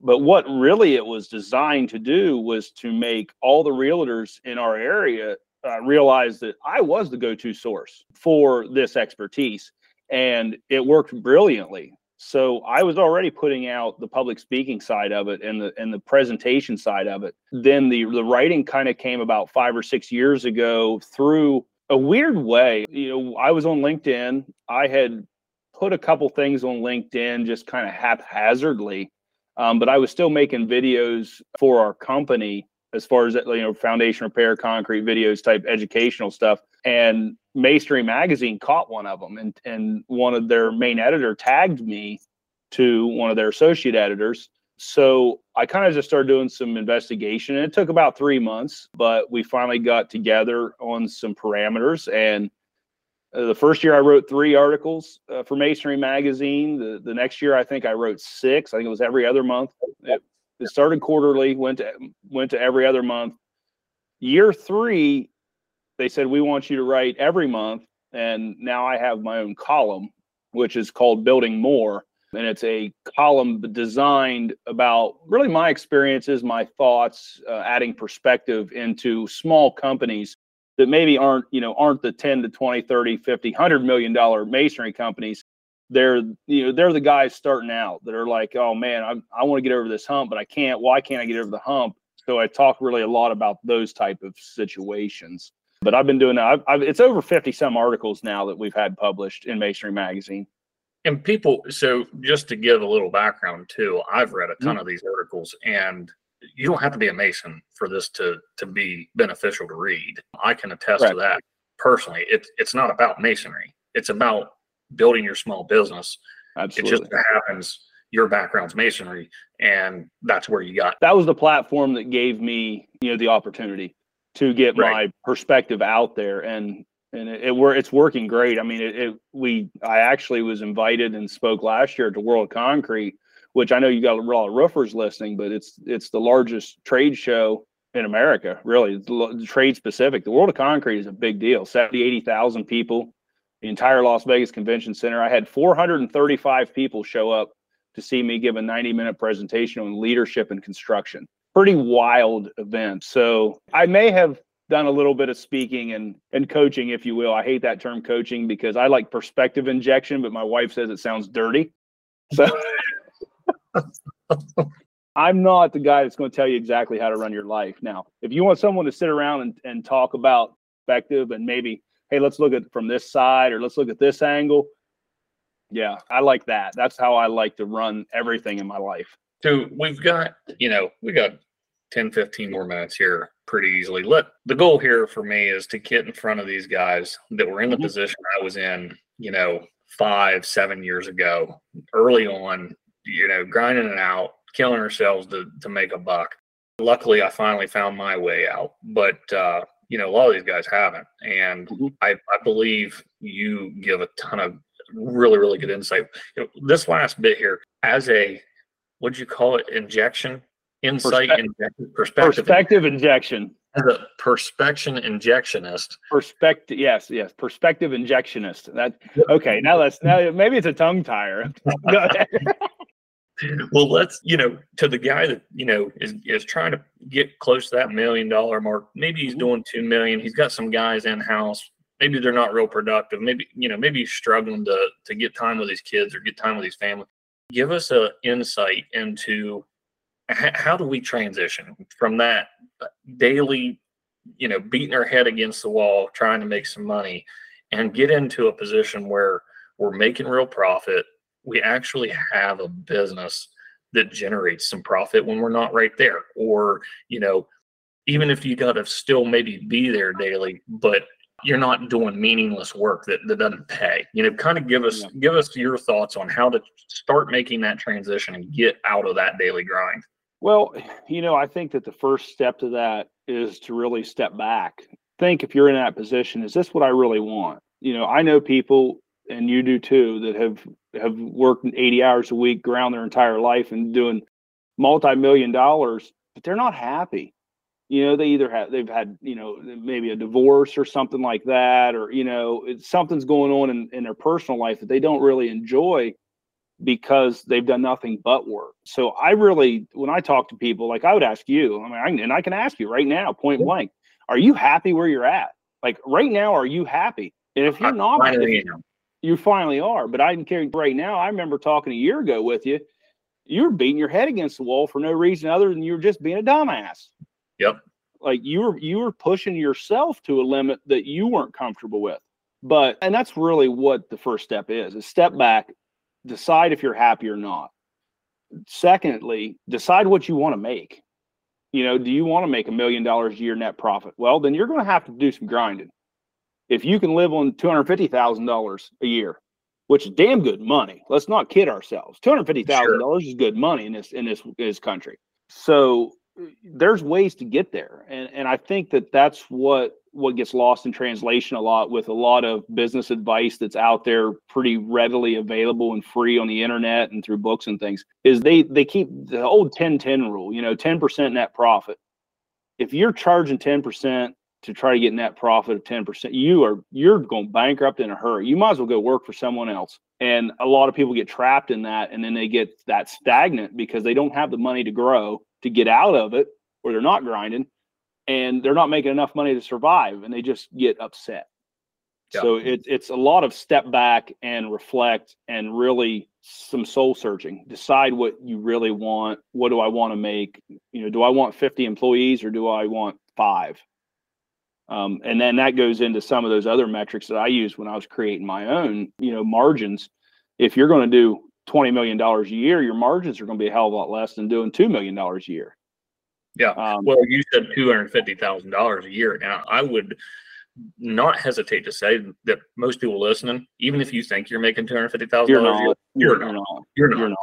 But what really it was designed to do was to make all the realtors in our area uh, realize that I was the go-to source for this expertise, and it worked brilliantly. So I was already putting out the public speaking side of it and the and the presentation side of it. Then the the writing kind of came about five or six years ago through a weird way. You know, I was on LinkedIn. I had put a couple things on LinkedIn just kind of haphazardly, um, but I was still making videos for our company as far as you know, foundation repair, concrete videos, type educational stuff. And Masonry Magazine caught one of them, and and one of their main editor tagged me to one of their associate editors. So I kind of just started doing some investigation, and it took about three months, but we finally got together on some parameters and uh, the first year I wrote three articles uh, for Masonry Magazine. The the next year I think I wrote six. I think it was every other month. It, it started quarterly, went to went to every other month. Year three, they said we want you to write every month, and now I have my own column, which is called Building More, and it's a column designed about really my experiences, my thoughts, uh, adding perspective into small companies that maybe aren't you know aren't the 10 to 20 30 50 100 million dollar masonry companies they're you know they're the guys starting out that are like oh man i, I want to get over this hump but i can't why can't i get over the hump? So i talk really a lot about those type of situations. But i've been doing that. I've, I've, it's over 50 some articles now that we've had published in masonry magazine. And people so just to give a little background too i've read a ton mm-hmm. of these articles and you don't have to be a mason for this to to be beneficial to read. I can attest right. to that personally. It, it's not about masonry. It's about building your small business. Absolutely. It just happens your background's masonry and that's where you got that was the platform that gave me you know the opportunity to get right. my perspective out there and and it, it it's working great i mean it, it, we i actually was invited and spoke last year at the world concrete which I know you got a lot of roofers listening, but it's it's the largest trade show in America, really, the, trade specific. The World of Concrete is a big deal. 70, 80,000 people, the entire Las Vegas Convention Center. I had 435 people show up to see me give a 90 minute presentation on leadership and construction. Pretty wild event. So I may have done a little bit of speaking and and coaching, if you will. I hate that term coaching because I like perspective injection, but my wife says it sounds dirty. So I'm not the guy that's going to tell you exactly how to run your life. Now, if you want someone to sit around and, and talk about perspective and maybe, hey, let's look at from this side or let's look at this angle. Yeah, I like that. That's how I like to run everything in my life. So we've got, you know, we got 10, 15 more minutes here pretty easily. Look, the goal here for me is to get in front of these guys that were in the mm-hmm. position I was in, you know, five, seven years ago, early on, you know, grinding it out, killing ourselves to to make a buck. Luckily, I finally found my way out, but uh, you know, a lot of these guys haven't, and mm-hmm. I, I believe you give a ton of really really good insight. You know, this last bit here, as a what'd you call it, injection, insight, perspective, injection, perspective, perspective injection. As a perspection injectionist. Perspective, yes, yes, perspective injectionist. That okay. Now let's now maybe it's a tongue tire. well, let's, you know, to the guy that, you know, is, is trying to get close to that million dollar mark. Maybe he's mm-hmm. doing 2 million. He's got some guys in house. Maybe they're not real productive. Maybe, you know, maybe he's struggling to, to get time with his kids or get time with his family. Give us a insight into how do we transition from that daily, you know, beating our head against the wall, trying to make some money and get into a position where we're making real profit we actually have a business that generates some profit when we're not right there. Or you know even if you got to still maybe be there daily but you're not doing meaningless work that, that doesn't pay. You know kind of give us yeah. give us your thoughts on how to start making that transition and get out of that daily grind. Well you know i think that the first step to that is to really step back. Think if you're in that position is this what i really want? You know i know people and you do too that have have worked 80 hours a week around their entire life and doing multi-million dollars but they're not happy You know, they either have they've had you know maybe a divorce or something like that, or you know something's going on in, in their personal life that they don't really enjoy because they've done nothing but work. So I really, when I talk to people, like I would ask you, I mean, I, and I can ask you right now, point blank, are you happy where you're at? Like right now, are you happy? And if you're not, if you finally are. But I can carry right now. I remember talking a year ago with you. You were beating your head against the wall for no reason other than you were just being a dumbass. Yep. Like you were you were pushing yourself to a limit that you weren't comfortable with. But and that's really what the first step is: is step back, decide if you're happy or not. Secondly, decide what you want to make. You know, do you want to make a million dollars a year net profit? Well, then you're going to have to do some grinding. If you can live on two hundred fifty thousand dollars a year, which is damn good money, let's not kid ourselves. Two hundred fifty thousand dollars is good money in this in this in this country. So there's ways to get there, and and I think that that's what what gets lost in translation a lot with a lot of business advice that's out there pretty readily available and free on the internet and through books and things is they they keep the old 10-10 rule you know 10% net profit if you're charging 10% to try to get net profit of 10% you are you're going bankrupt in a hurry you might as well go work for someone else and a lot of people get trapped in that and then they get that stagnant because they don't have the money to grow to get out of it or they're not grinding and they're not making enough money to survive and they just get upset. Yeah. So it, it's a lot of step back and reflect and really some soul searching. Decide what you really want. What do I want to make? You know, do I want 50 employees or do I want five? Um, and then that goes into some of those other metrics that I used when I was creating my own, you know, margins. If you're going to do $20 million a year, your margins are going to be a hell of a lot less than doing $2 million a year. Yeah. Um, well, you said two hundred fifty thousand dollars a year. Now, I would not hesitate to say that most people listening, even if you think you're making two hundred fifty thousand dollars, you're, you're, not. You're not. You're not.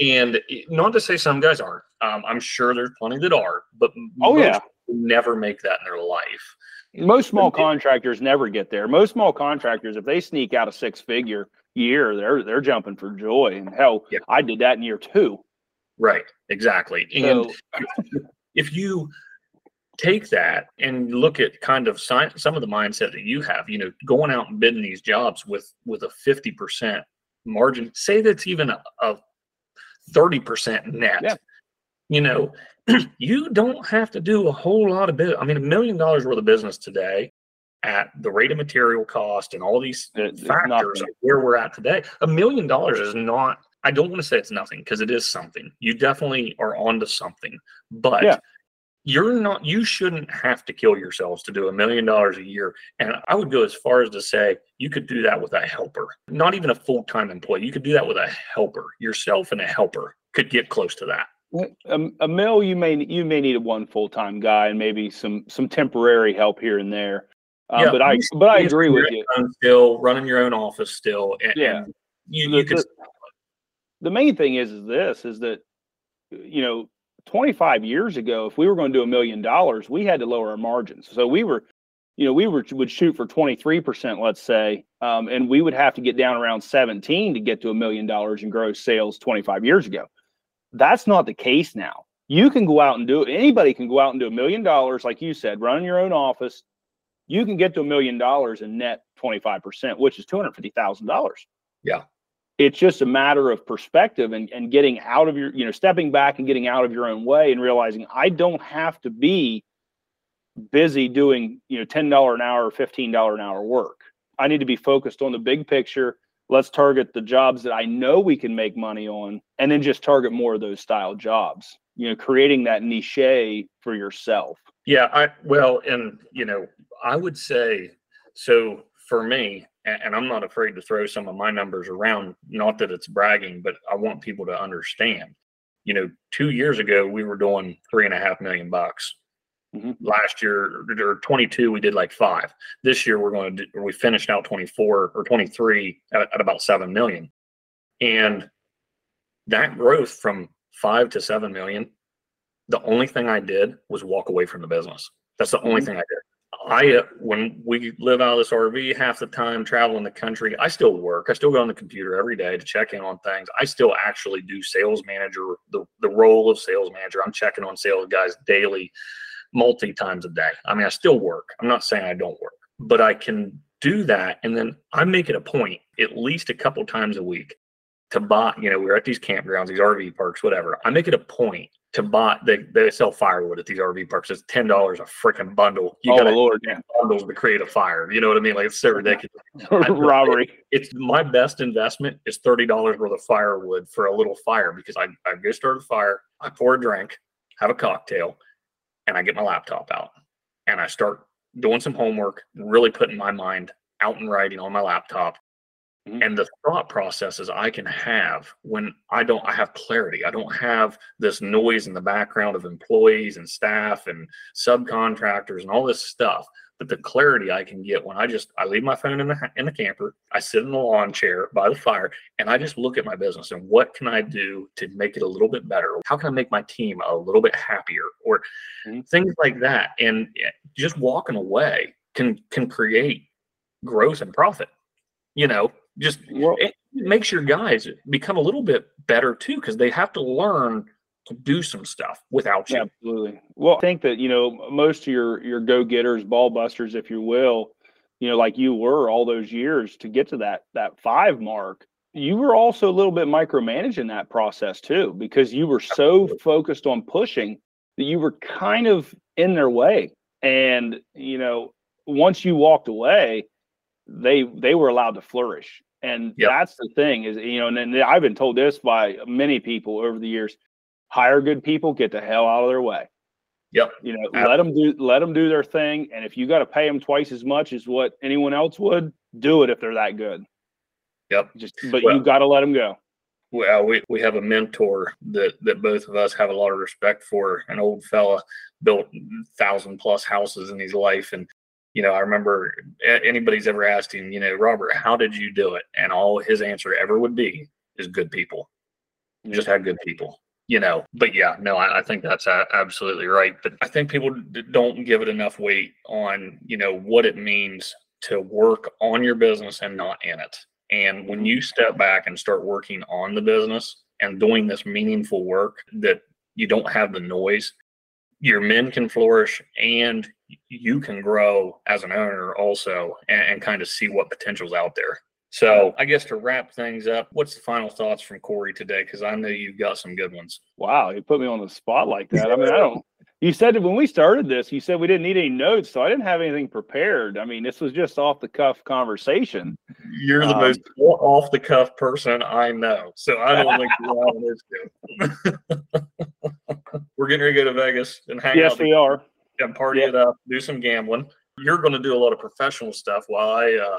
And not to say some guys aren't. Um, I'm sure there's plenty that are, but oh yeah, never make that in their life. Most small contractors never get there. Most small contractors, if they sneak out a six figure year, they're they're jumping for joy. And hell, yeah. I did that in year two. Right. Exactly. And if you take that and look at kind of some of the mindset that you have, you know, going out and bidding these jobs with with a 50% margin, say that's even a, a 30% net. Yeah. You know, you don't have to do a whole lot of bit. I mean, a million dollars worth of business today at the rate of material cost and all these factors where we're at today. A million dollars is not I don't want to say it's nothing because it is something. You definitely are onto something, but yeah. you're not. You shouldn't have to kill yourselves to do a million dollars a year. And I would go as far as to say you could do that with a helper, not even a full time employee. You could do that with a helper. Yourself and a helper could get close to that. A, a mill, you may you may need a one full time guy and maybe some some temporary help here and there. Um, yeah, but I but I agree with you. Still running your own office, still, and, yeah. And you, you the, could the, the main thing is, is this is that you know 25 years ago if we were going to do a million dollars we had to lower our margins so we were you know we were would shoot for 23% let's say um, and we would have to get down around 17 to get to a million dollars in gross sales 25 years ago that's not the case now. You can go out and do it. anybody can go out and do a million dollars like you said running your own office. You can get to a million dollars in net 25% which is $250000 yeah. It's just a matter of perspective and, and getting out of your you know stepping back and getting out of your own way and realizing i don't have to be busy doing you know $10 an hour or $15 an hour work. I need to be focused on the big picture let's target the jobs that i know we can make money on and then just target more of those style jobs you know creating that niche for yourself yeah i well and you know i would say so for me and I'm not afraid to throw some of my numbers around. Not that it's bragging, but I want people to understand. You know, two years ago we were doing three and a half million bucks. Mm-hmm. Last year or 22, we did like five. This year we're going to do, we finished out 24 or 23 at, at about seven million, and that growth from five to seven million. The only thing I did was walk away from the business. That's the only mm-hmm. thing I did. I uh, when we live out of this RV half the time traveling the country, I still work. I still go on the computer every day to check in on things. I still actually do sales manager, the, the role of sales manager. I'm checking on sales guys daily multi times a day. I mean, I still work. I'm not saying I don't work, but I can do that. And then I make it a point at least a couple times a week to buy, you know, we're at these campgrounds, these RV parks, whatever. I make it a point to buy. They, they sell firewood at these RV parks. It's ten dollars a freaking bundle. You oh got Lord, yeah. bundles to create a fire. You know what I mean? Like it's so ridiculous. Robbery. it's my best investment is thirty dollars worth of firewood for a little fire because I I go start a fire, I pour a drink, have a cocktail, and I get my laptop out and I start doing some homework, really putting my mind out and writing on my laptop Mm-hmm. And the thought processes I can have when I don't, I have clarity. I don't have this noise in the background of employees and staff and subcontractors and all this stuff. But the clarity I can get when I just I leave my phone in the in the camper, I sit in the lawn chair by the fire, and I just look at my business and what can I do to make it a little bit better? How can I make my team a little bit happier, or mm-hmm. things like that? And just walking away can can create growth and profit. You know, just well, it makes your guys become a little bit better too because they have to learn to do some stuff without you. Absolutely. Well, I think that you know most of your your go getters, ball busters, if you will, you know, like you were all those years to get to that that five mark. You were also a little bit micromanaging that process too, because you were so focused on pushing that you were kind of in their way. And you know, once you walked away, they they were allowed to flourish and yep. that's the thing is, you know, and, and I've been told this by many people over the years: hire good people, get the hell out of their way. Yep. You know, Absolutely. let them do let them do their thing, and if you got to pay them twice as much as what anyone else would, do it if they're that good. Yep. Just, but well, you got to let them go. Well, we, we have a mentor that that both of us have a lot of respect for. An old fella built thousand plus houses in his life, and you know, I remember anybody's ever asked him, you know, Robert, how did you do it? And all his answer ever would be is good people. You just had good people, you know. But yeah, no, I, I think that's absolutely right. But I think people don't give it enough weight on, you know, what it means to work on your business and not in it. And when you step back and start working on the business and doing this meaningful work that you don't have the noise, your men can flourish and you can grow as an owner also and, and kind of see what potential's out there. So I guess to wrap things up, what's the final thoughts from Corey today? Because I know you've got some good ones. Wow, you put me on the spot like that. I mean, I don't. You said that when we started this, you said we didn't need any notes, so I didn't have anything prepared. I mean, this was just off the cuff conversation. You're the um, most off the cuff person I know, so I don't think you're on this. We're getting ready to go to Vegas and hang yes, out. Yes, we are and party yep. it up, do some gambling. You're going to do a lot of professional stuff while I uh,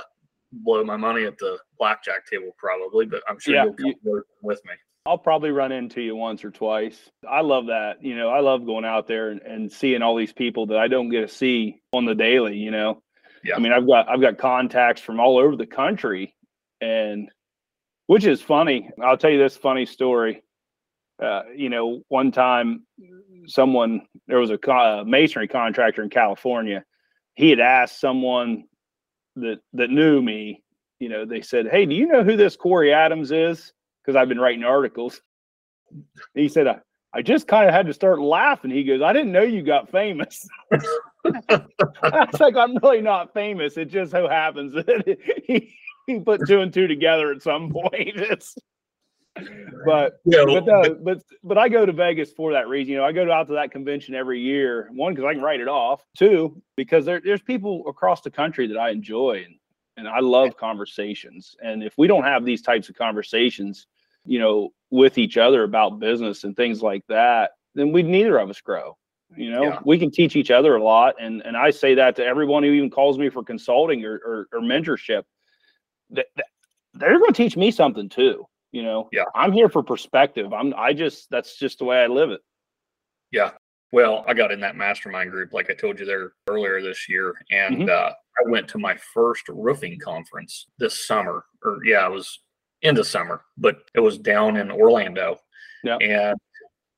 blow my money at the blackjack table, probably. But I'm sure yeah, you'll come you, with me. I'll probably run into you once or twice. I love that. You know, I love going out there and, and seeing all these people that I don't get to see on the daily. You know, yeah. I mean, I've got I've got contacts from all over the country, and which is funny. I'll tell you this funny story. Uh, you know, one time someone there was a, a masonry contractor in California. He had asked someone that that knew me. You know, they said, "Hey, do you know who this Corey Adams is?" Because I've been writing articles. He said, I, I just kind of had to start laughing. He goes, I didn't know you got famous. I was like, I'm really not famous. It just so happens that he, he put two and two together at some point. It's but yeah, but, but but I go to Vegas for that reason. You know, I go out to that convention every year. One because I can write it off. Two because there, there's people across the country that I enjoy and and I love conversations. And if we don't have these types of conversations, you know, with each other about business and things like that, then we'd neither of us grow. You know, yeah. we can teach each other a lot, and and I say that to everyone who even calls me for consulting or or, or mentorship. That, that they're going to teach me something too you know, yeah, I'm here for perspective. I'm, I just, that's just the way I live it. Yeah. Well, I got in that mastermind group, like I told you there earlier this year, and mm-hmm. uh, I went to my first roofing conference this summer, or yeah, it was in the summer, but it was down in Orlando. Yeah. And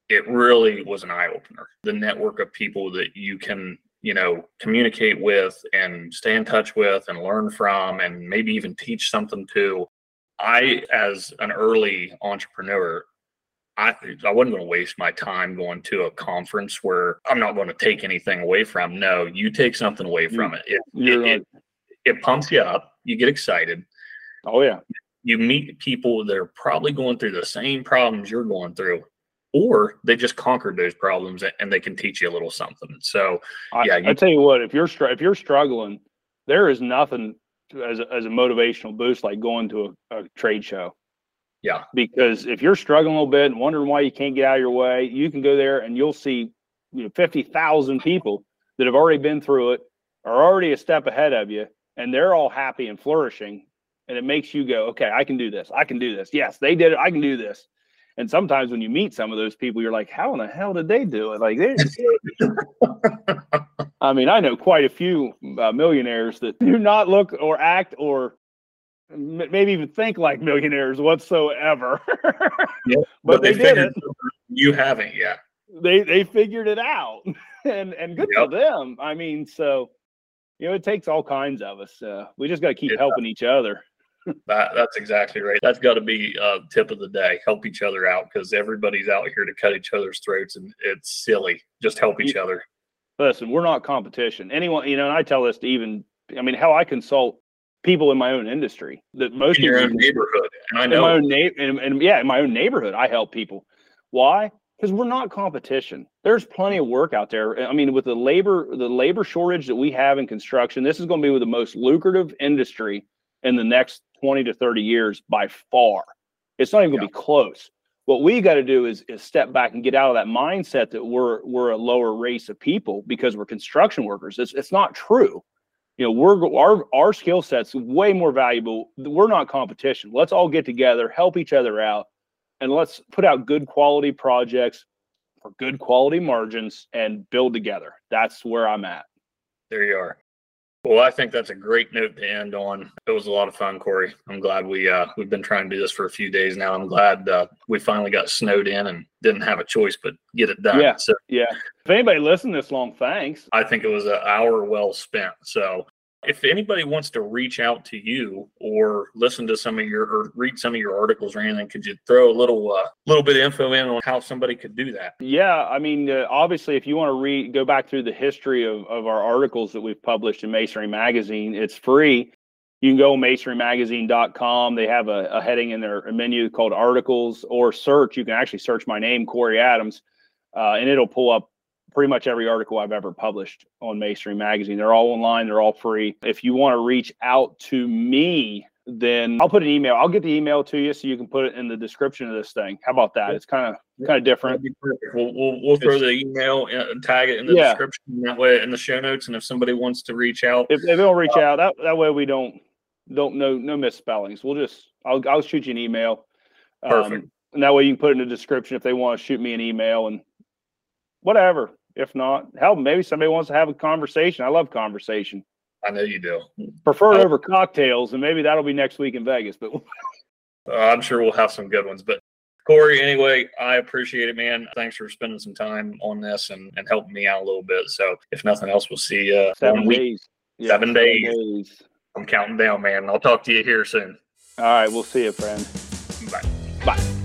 it really was an eye opener. The network of people that you can, you know, communicate with and stay in touch with and learn from and maybe even teach something to I, as an early entrepreneur, I I wasn't going to waste my time going to a conference where I'm not going to take anything away from. No, you take something away from it. It, it, it, it pumps you up. You get excited. Oh yeah. You meet people that are probably going through the same problems you're going through, or they just conquered those problems and they can teach you a little something. So, yeah, I, you, I tell you what, if you're if you're struggling, there is nothing as a, as a motivational boost like going to a, a trade show. Yeah. Because if you're struggling a little bit and wondering why you can't get out of your way, you can go there and you'll see you know 50,000 people that have already been through it, are already a step ahead of you, and they're all happy and flourishing. And it makes you go, okay, I can do this. I can do this. Yes, they did it. I can do this. And sometimes when you meet some of those people, you're like, how in the hell did they do it? Like, they, I mean, I know quite a few uh, millionaires that do not look or act or maybe even think like millionaires whatsoever. yeah, but, but they, they did it. You haven't yet. They they figured it out, and and good yep. for them. I mean, so you know, it takes all kinds of us. Uh, we just got to keep it helping does. each other. that, that's exactly right. That's got to be uh, tip of the day. Help each other out because everybody's out here to cut each other's throats, and it's silly. Just help each other. Listen, we're not competition. Anyone, you know, and I tell this to even. I mean, how I consult people in my own industry that most in your own neighborhood. And I know my own na- and, and yeah, in my own neighborhood, I help people. Why? Because we're not competition. There's plenty of work out there. I mean, with the labor, the labor shortage that we have in construction, this is going to be the most lucrative industry in the next 20 to 30 years by far. It's not even going to be close. What we got to do is, is step back and get out of that mindset that we're we're a lower race of people because we're construction workers. It's it's not true. You know we're our our skill sets way more valuable. We're not competition. Let's all get together help each other out and let's put out good quality projects for good quality margins and build together. That's where i'm at. There you are well i think that's a great note to end on. It was a lot of fun corey. I'm glad we uh we've been trying to do this for a few days now. I'm glad uh, we finally got snowed in and didn't have a choice but get it done. Yeah so yeah. If anybody listened this long, thanks. I think it was an hour well spent. So if anybody wants to reach out to you or listen to some of your or read some of your articles or anything, could you throw a little uh, little bit of info in on how somebody could do that? Yeah, I mean, uh, obviously, if you want to read, go back through the history of, of our articles that we've published in Masonry Magazine. It's free. You can go masonrymagazine.com. They have a, a heading in their menu called articles or search. You can actually search my name, Corey Adams, uh, and it'll pull up pretty much every article I've ever published on Masonry Magazine. They're all online, they're all free. If you want to reach out to me, then I'll put an email. I'll get the email to you so you can put it in the description of this thing. How about that? It's kind of kind of different. We'll, we'll, we'll throw the email and tag it in the yeah. description that way in the show notes. And if somebody wants to reach out, if, if they don't reach uh, out, that, that way we don't don't no no misspellings. We'll just I'll I'll shoot you an email. Perfect. Um, and that way you can put it in the description if they want to shoot me an email and whatever. If not, hell, maybe somebody wants to have a conversation. I love conversation. I know you do. Prefer it over cocktails, and maybe that'll be next week in Vegas. But uh, I'm sure we'll have some good ones. But Corey, anyway, I appreciate it, man. Thanks for spending some time on this and, and helping me out a little bit. So, if nothing else, we'll see you seven days. Yeah, seven, days. days. I'm counting down, man. I'll talk to you here soon. All right, we'll see you, friend. Bye. Bye.